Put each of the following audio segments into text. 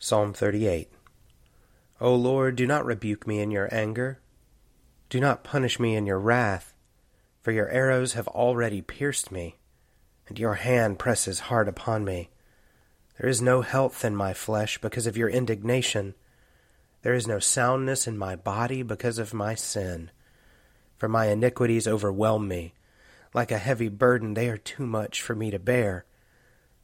Psalm 38 O Lord, do not rebuke me in your anger. Do not punish me in your wrath, for your arrows have already pierced me, and your hand presses hard upon me. There is no health in my flesh because of your indignation. There is no soundness in my body because of my sin. For my iniquities overwhelm me. Like a heavy burden, they are too much for me to bear.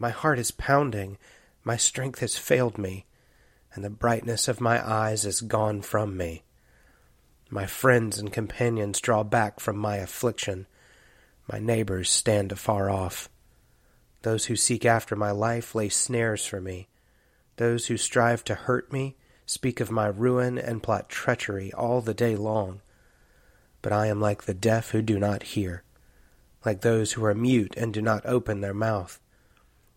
My heart is pounding, my strength has failed me, and the brightness of my eyes is gone from me. My friends and companions draw back from my affliction. My neighbors stand afar off. Those who seek after my life lay snares for me. Those who strive to hurt me speak of my ruin and plot treachery all the day long. But I am like the deaf who do not hear, like those who are mute and do not open their mouth.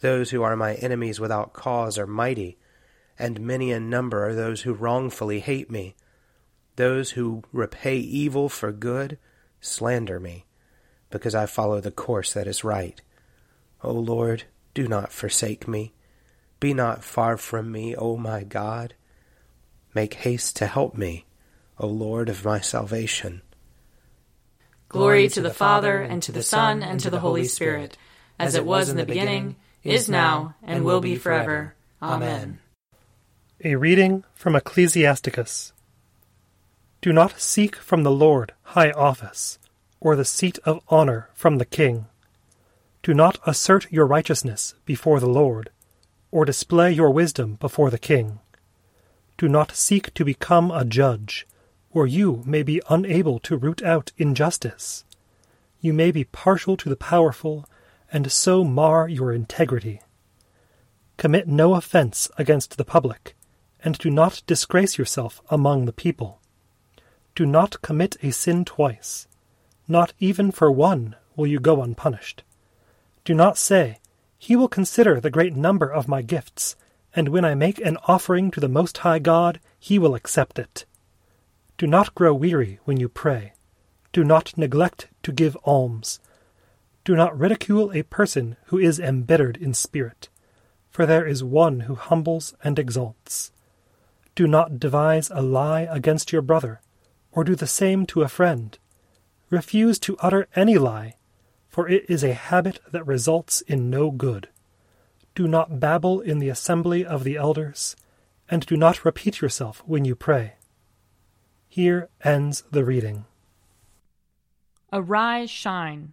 Those who are my enemies without cause are mighty, and many in number are those who wrongfully hate me. Those who repay evil for good slander me because I follow the course that is right. O Lord, do not forsake me. Be not far from me, O my God. Make haste to help me, O Lord of my salvation. Glory to the Father, and to the Son, and to the Holy Spirit, as it was in the beginning, is now, and will be forever. Amen. A reading from Ecclesiasticus. Do not seek from the Lord high office or the seat of honor from the king. Do not assert your righteousness before the Lord, or display your wisdom before the king. Do not seek to become a judge, or you may be unable to root out injustice. You may be partial to the powerful, and so mar your integrity. Commit no offense against the public, and do not disgrace yourself among the people. Do not commit a sin twice. Not even for one will you go unpunished. Do not say, He will consider the great number of my gifts, and when I make an offering to the Most High God, He will accept it. Do not grow weary when you pray. Do not neglect to give alms. Do not ridicule a person who is embittered in spirit, for there is one who humbles and exalts. Do not devise a lie against your brother, or do the same to a friend. Refuse to utter any lie, for it is a habit that results in no good. Do not babble in the assembly of the elders, and do not repeat yourself when you pray. Here ends the reading. Arise, shine,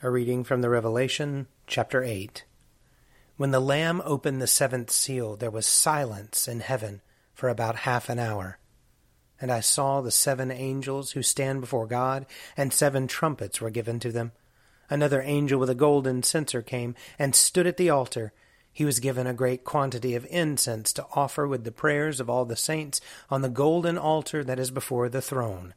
A reading from the Revelation, chapter 8. When the Lamb opened the seventh seal, there was silence in heaven for about half an hour. And I saw the seven angels who stand before God, and seven trumpets were given to them. Another angel with a golden censer came and stood at the altar he was given a great quantity of incense to offer with the prayers of all the saints on the golden altar that is before the throne.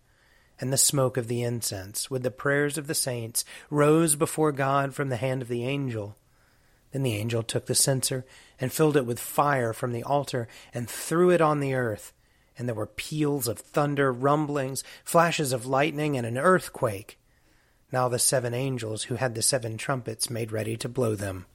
And the smoke of the incense, with the prayers of the saints, rose before God from the hand of the angel. Then the angel took the censer and filled it with fire from the altar and threw it on the earth. And there were peals of thunder, rumblings, flashes of lightning, and an earthquake. Now the seven angels who had the seven trumpets made ready to blow them.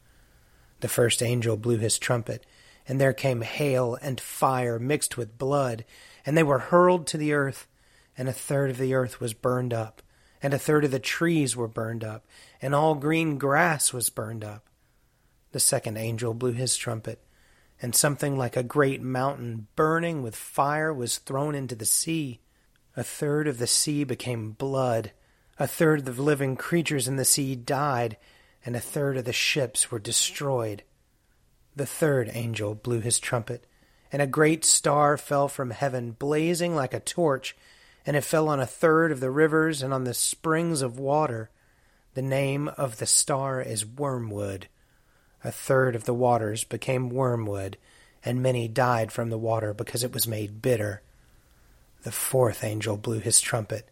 The first angel blew his trumpet, and there came hail and fire mixed with blood, and they were hurled to the earth, and a third of the earth was burned up, and a third of the trees were burned up, and all green grass was burned up. The second angel blew his trumpet, and something like a great mountain burning with fire was thrown into the sea. A third of the sea became blood, a third of the living creatures in the sea died, and a third of the ships were destroyed. The third angel blew his trumpet, and a great star fell from heaven, blazing like a torch, and it fell on a third of the rivers and on the springs of water. The name of the star is Wormwood. A third of the waters became wormwood, and many died from the water because it was made bitter. The fourth angel blew his trumpet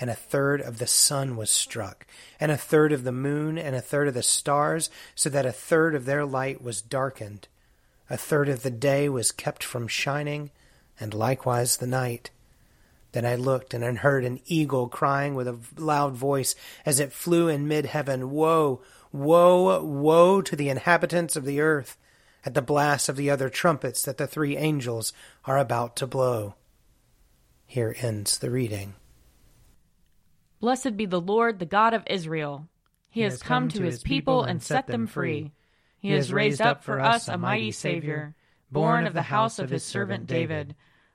and a third of the sun was struck, and a third of the moon, and a third of the stars, so that a third of their light was darkened. A third of the day was kept from shining, and likewise the night. Then I looked and heard an eagle crying with a loud voice as it flew in mid heaven Woe, woe, woe to the inhabitants of the earth, at the blast of the other trumpets that the three angels are about to blow. Here ends the reading. Blessed be the Lord, the God of Israel. He, he has come, come to his people and set them free. He has raised up for us a mighty Savior, born of the house of his servant David.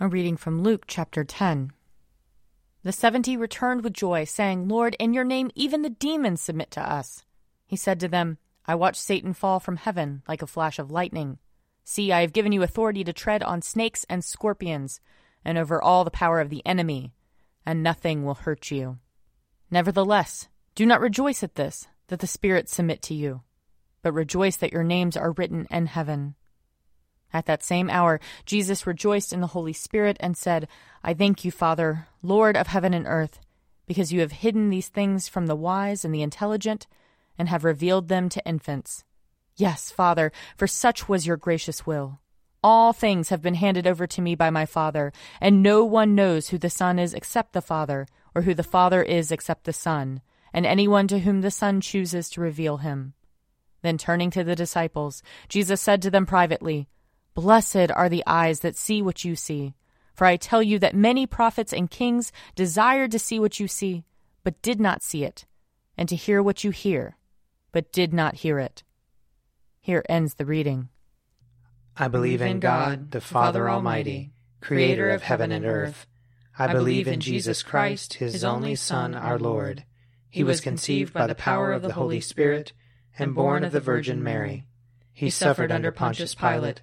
A reading from Luke chapter 10. The seventy returned with joy, saying, Lord, in your name even the demons submit to us. He said to them, I watched Satan fall from heaven like a flash of lightning. See, I have given you authority to tread on snakes and scorpions, and over all the power of the enemy, and nothing will hurt you. Nevertheless, do not rejoice at this, that the spirits submit to you, but rejoice that your names are written in heaven. At that same hour, Jesus rejoiced in the Holy Spirit and said, I thank you, Father, Lord of heaven and earth, because you have hidden these things from the wise and the intelligent, and have revealed them to infants. Yes, Father, for such was your gracious will. All things have been handed over to me by my Father, and no one knows who the Son is except the Father, or who the Father is except the Son and anyone to whom the Son chooses to reveal him. Then turning to the disciples, Jesus said to them privately, Blessed are the eyes that see what you see. For I tell you that many prophets and kings desired to see what you see, but did not see it, and to hear what you hear, but did not hear it. Here ends the reading. I believe in God, the Father Almighty, creator of heaven and earth. I believe in Jesus Christ, his only Son, our Lord he was conceived by the power of the Holy Spirit and born of the Virgin Mary. He suffered under Pontius Pilate,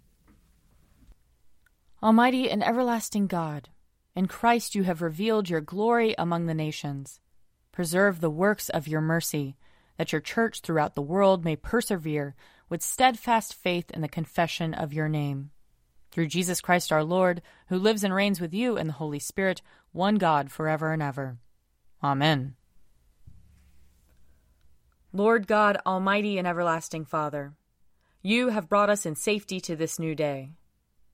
Almighty and everlasting God, in Christ you have revealed your glory among the nations. Preserve the works of your mercy, that your church throughout the world may persevere with steadfast faith in the confession of your name. Through Jesus Christ our Lord, who lives and reigns with you in the Holy Spirit, one God, forever and ever. Amen. Lord God, Almighty and everlasting Father, you have brought us in safety to this new day.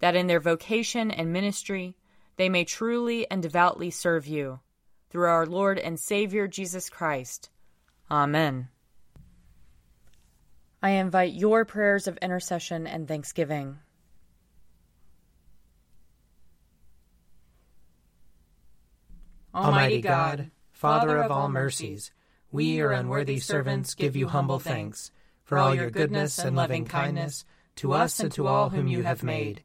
that in their vocation and ministry they may truly and devoutly serve you. Through our Lord and Savior Jesus Christ. Amen. I invite your prayers of intercession and thanksgiving. Almighty God, Father of all mercies, we, your unworthy servants, give you humble thanks for all your goodness and loving kindness to us and to all whom you have made.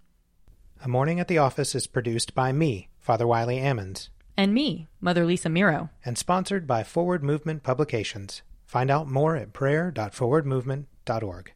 A Morning at the Office is produced by me, Father Wiley Ammons. And me, Mother Lisa Meirow. And sponsored by Forward Movement Publications. Find out more at prayer.forwardmovement.org.